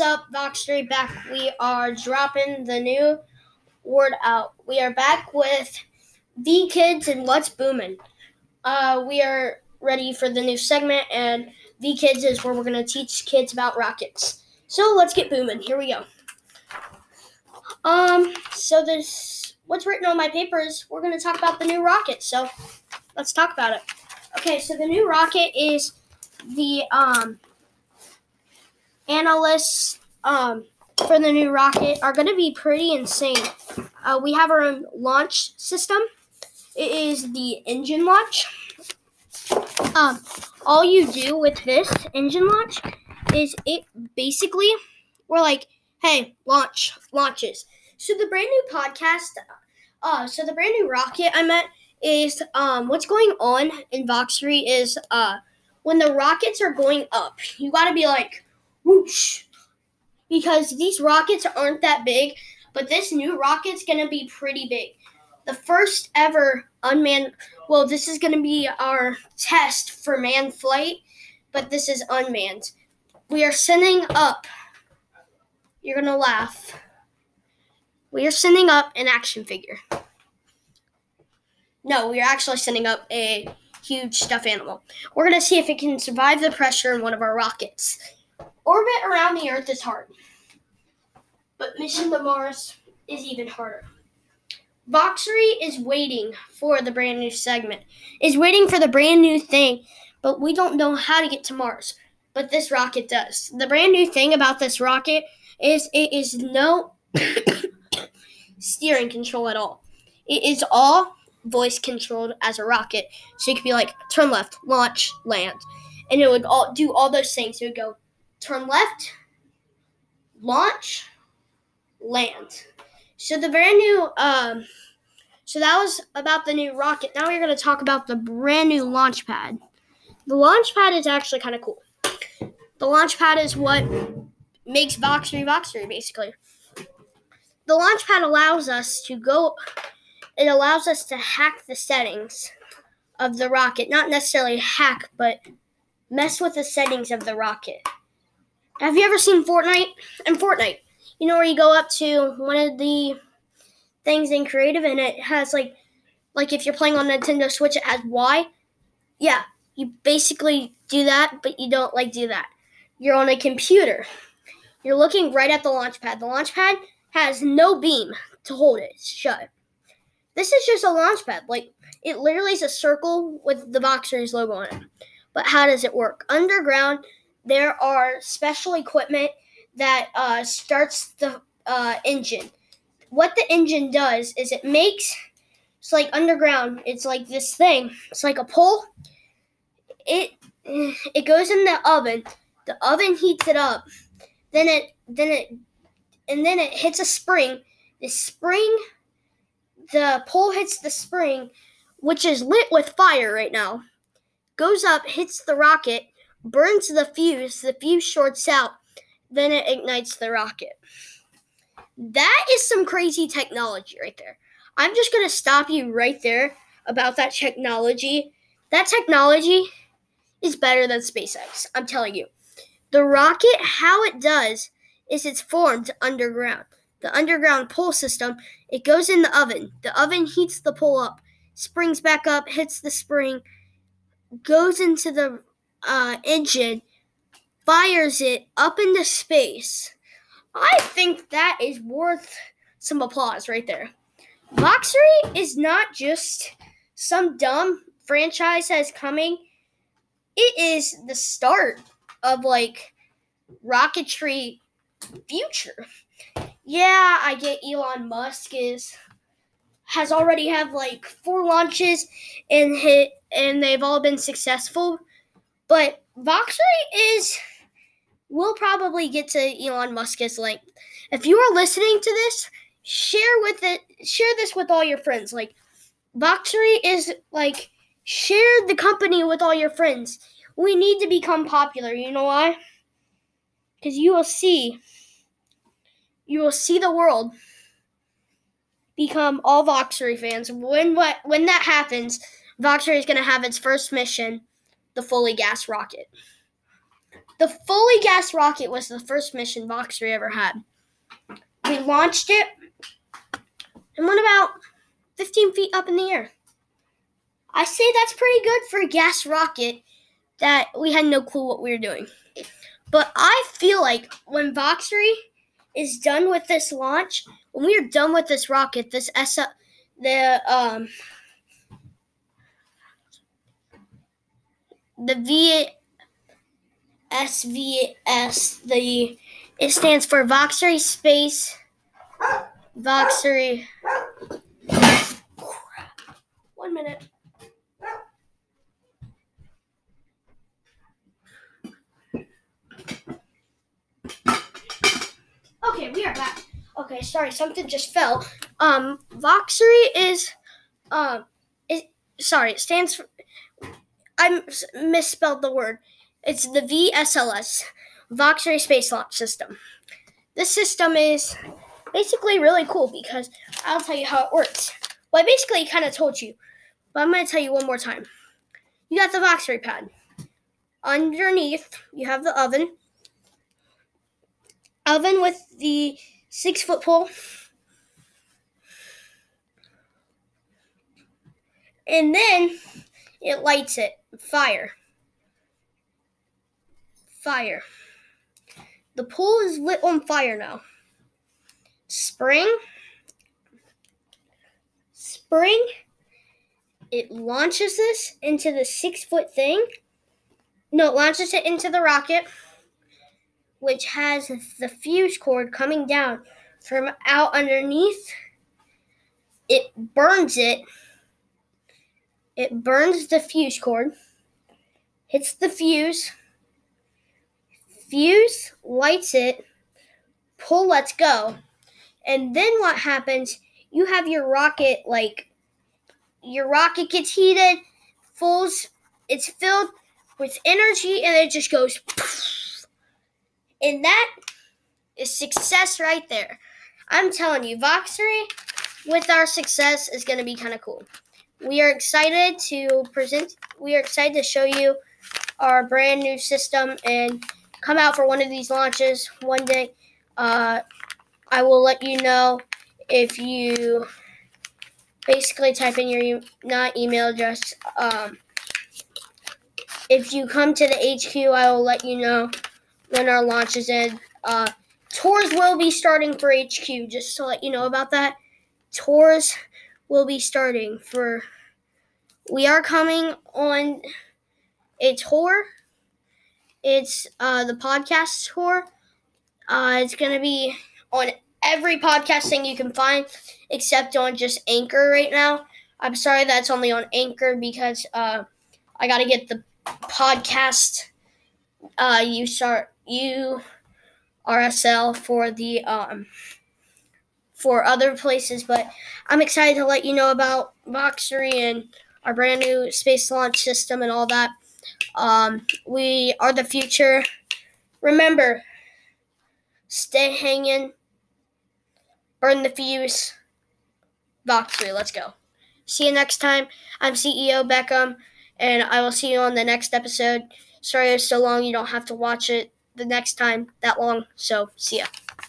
What's up, Voxry back? We are dropping the new word out. We are back with the kids and what's booming. Uh, we are ready for the new segment, and the kids is where we're gonna teach kids about rockets. So let's get booming. Here we go. Um, so this what's written on my paper is we're gonna talk about the new rocket. So let's talk about it. Okay, so the new rocket is the um analysts um, for the new rocket are going to be pretty insane. Uh, we have our own launch system. It is the engine launch. Um, all you do with this engine launch is it basically we're like, hey, launch launches. So the brand new podcast, uh, so the brand new rocket I meant is um, what's going on in Voxry is uh, when the rockets are going up, you got to be like whoosh. Because these rockets aren't that big, but this new rocket's gonna be pretty big. The first ever unmanned, well, this is gonna be our test for manned flight, but this is unmanned. We are sending up, you're gonna laugh. We are sending up an action figure. No, we are actually sending up a huge stuffed animal. We're to see if it can survive the pressure in one of our rockets. Orbit around the Earth is hard, but mission to Mars is even harder. Voxry is waiting for the brand new segment, is waiting for the brand new thing, but we don't know how to get to Mars. But this rocket does. The brand new thing about this rocket is it is no steering control at all. It is all voice controlled as a rocket. So you could be like, turn left, launch, land. And it would all do all those things. It would go turn left, launch, land. So the brand new, um, so that was about the new rocket. Now we're going to talk about the brand new launch pad. The launch pad is actually kind of cool. The launch pad is what makes Voxry Voxry, basically. The launch pad allows us to go, it allows us to hack the settings of the rocket. Not necessarily hack, but mess with the settings of the rocket. Have you ever seen Fortnite? And Fortnite, you know where you go up to one of the things in creative and it has like like if you're playing on Nintendo Switch it has Y. Yeah, you basically do that, but you don't like do that. You're on a computer. You're looking right at the launch pad. The launch pad has no beam to hold it shut. This is just a launch pad. Like it literally is a circle with the Voxry's logo on it. But how does it work? Underground there are special equipment that uh, starts the uh, engine. What the engine does is it makes it's like underground. It's like this thing. It's like a pole. It it goes in the oven. The oven heats it up. Then it then it and then it hits a spring. The spring the pole hits the spring, which is lit with fire right now. Goes up, hits the rocket, burns the fuse, the fuse shorts out, then it ignites the rocket. That is some crazy technology right there. I'm just going to stop you right there about that technology. That technology is better than SpaceX. I'm telling you. The rocket, how it does is it's formed underground. The underground pull system, it goes in the oven. The oven heats the pull up, springs back up, hits the spring, goes into the uh, engine fires it up into space. I think that is worth some applause right there. Voxry is not just some dumb franchise that's coming. It is the start of like rocketry future. Yeah, I get Elon Musk is has already have like four launches and hit and they've all been successful. But Voxry is we'll probably get to Elon Musk's link. If you are listening to this, share with it share this with all your friends. Like Voxry is like share the company with all your friends. We need to become popular. You know why? Because you will see you will see the world become all Voxry fans. When what when that happens, Voxry is gonna have its first mission the fully gas rocket. The fully gas rocket was the first mission Voxry ever had. We launched it and went about 15 feet up in the air. I say that's pretty good for a gas rocket that we had no clue what we were doing. But I feel like when Voxry is done with this launch, when we are done with this rocket, this S the um the VSVS, the it stands for Voxry Space Voxry One minute. Okay, we are back. Okay, sorry, something just fell. Um, Voxry is, um, it, sorry, it stands for, I misspelled the word. It's the VSLS, Voxry Space Launch System. This system is basically really cool because I'll tell you how it works. Well, I basically kind of told you, but I'm going to tell you one more time. You got the Voxry pad. Underneath, you have the oven. Oven with the six foot pole. And then it lights it. Fire. Fire. The pool is lit on fire now. Spring. Spring. It launches this into the six foot thing. No, it launches it into the rocket which has the fuse cord coming down from out underneath. It burns it. It burns the fuse cord, hits the fuse, fuse lights it, pull lets go. And then what happens? You have your rocket like your rocket gets heated, fulls it's filled with energy and it just goes and that is success right there. I'm telling you, Voxry with our success is going to be kind of cool. We are excited to present, we are excited to show you our brand new system and come out for one of these launches one day. Uh, I will let you know if you basically type in your not email address. Um, if you come to the HQ, I will let you know when our launch is in. Uh, tours will be starting for HQ, just to let you know about that. Tours will be starting for. We are coming on a tour. It's uh, the podcast tour. Uh, it's going to be on every podcast thing you can find, except on just Anchor right now. I'm sorry that's only on Anchor because uh, I got to get the podcast. Uh, you start you RSL for the um for other places, but I'm excited to let you know about Voxry and our brand new space launch system and all that. Um, we are the future. Remember, stay hanging, burn the fuse. Voxry, let's go. See you next time. I'm CEO Beckham, and I will see you on the next episode. Sorry it's so long, you don't have to watch it the next time that long. So, see ya.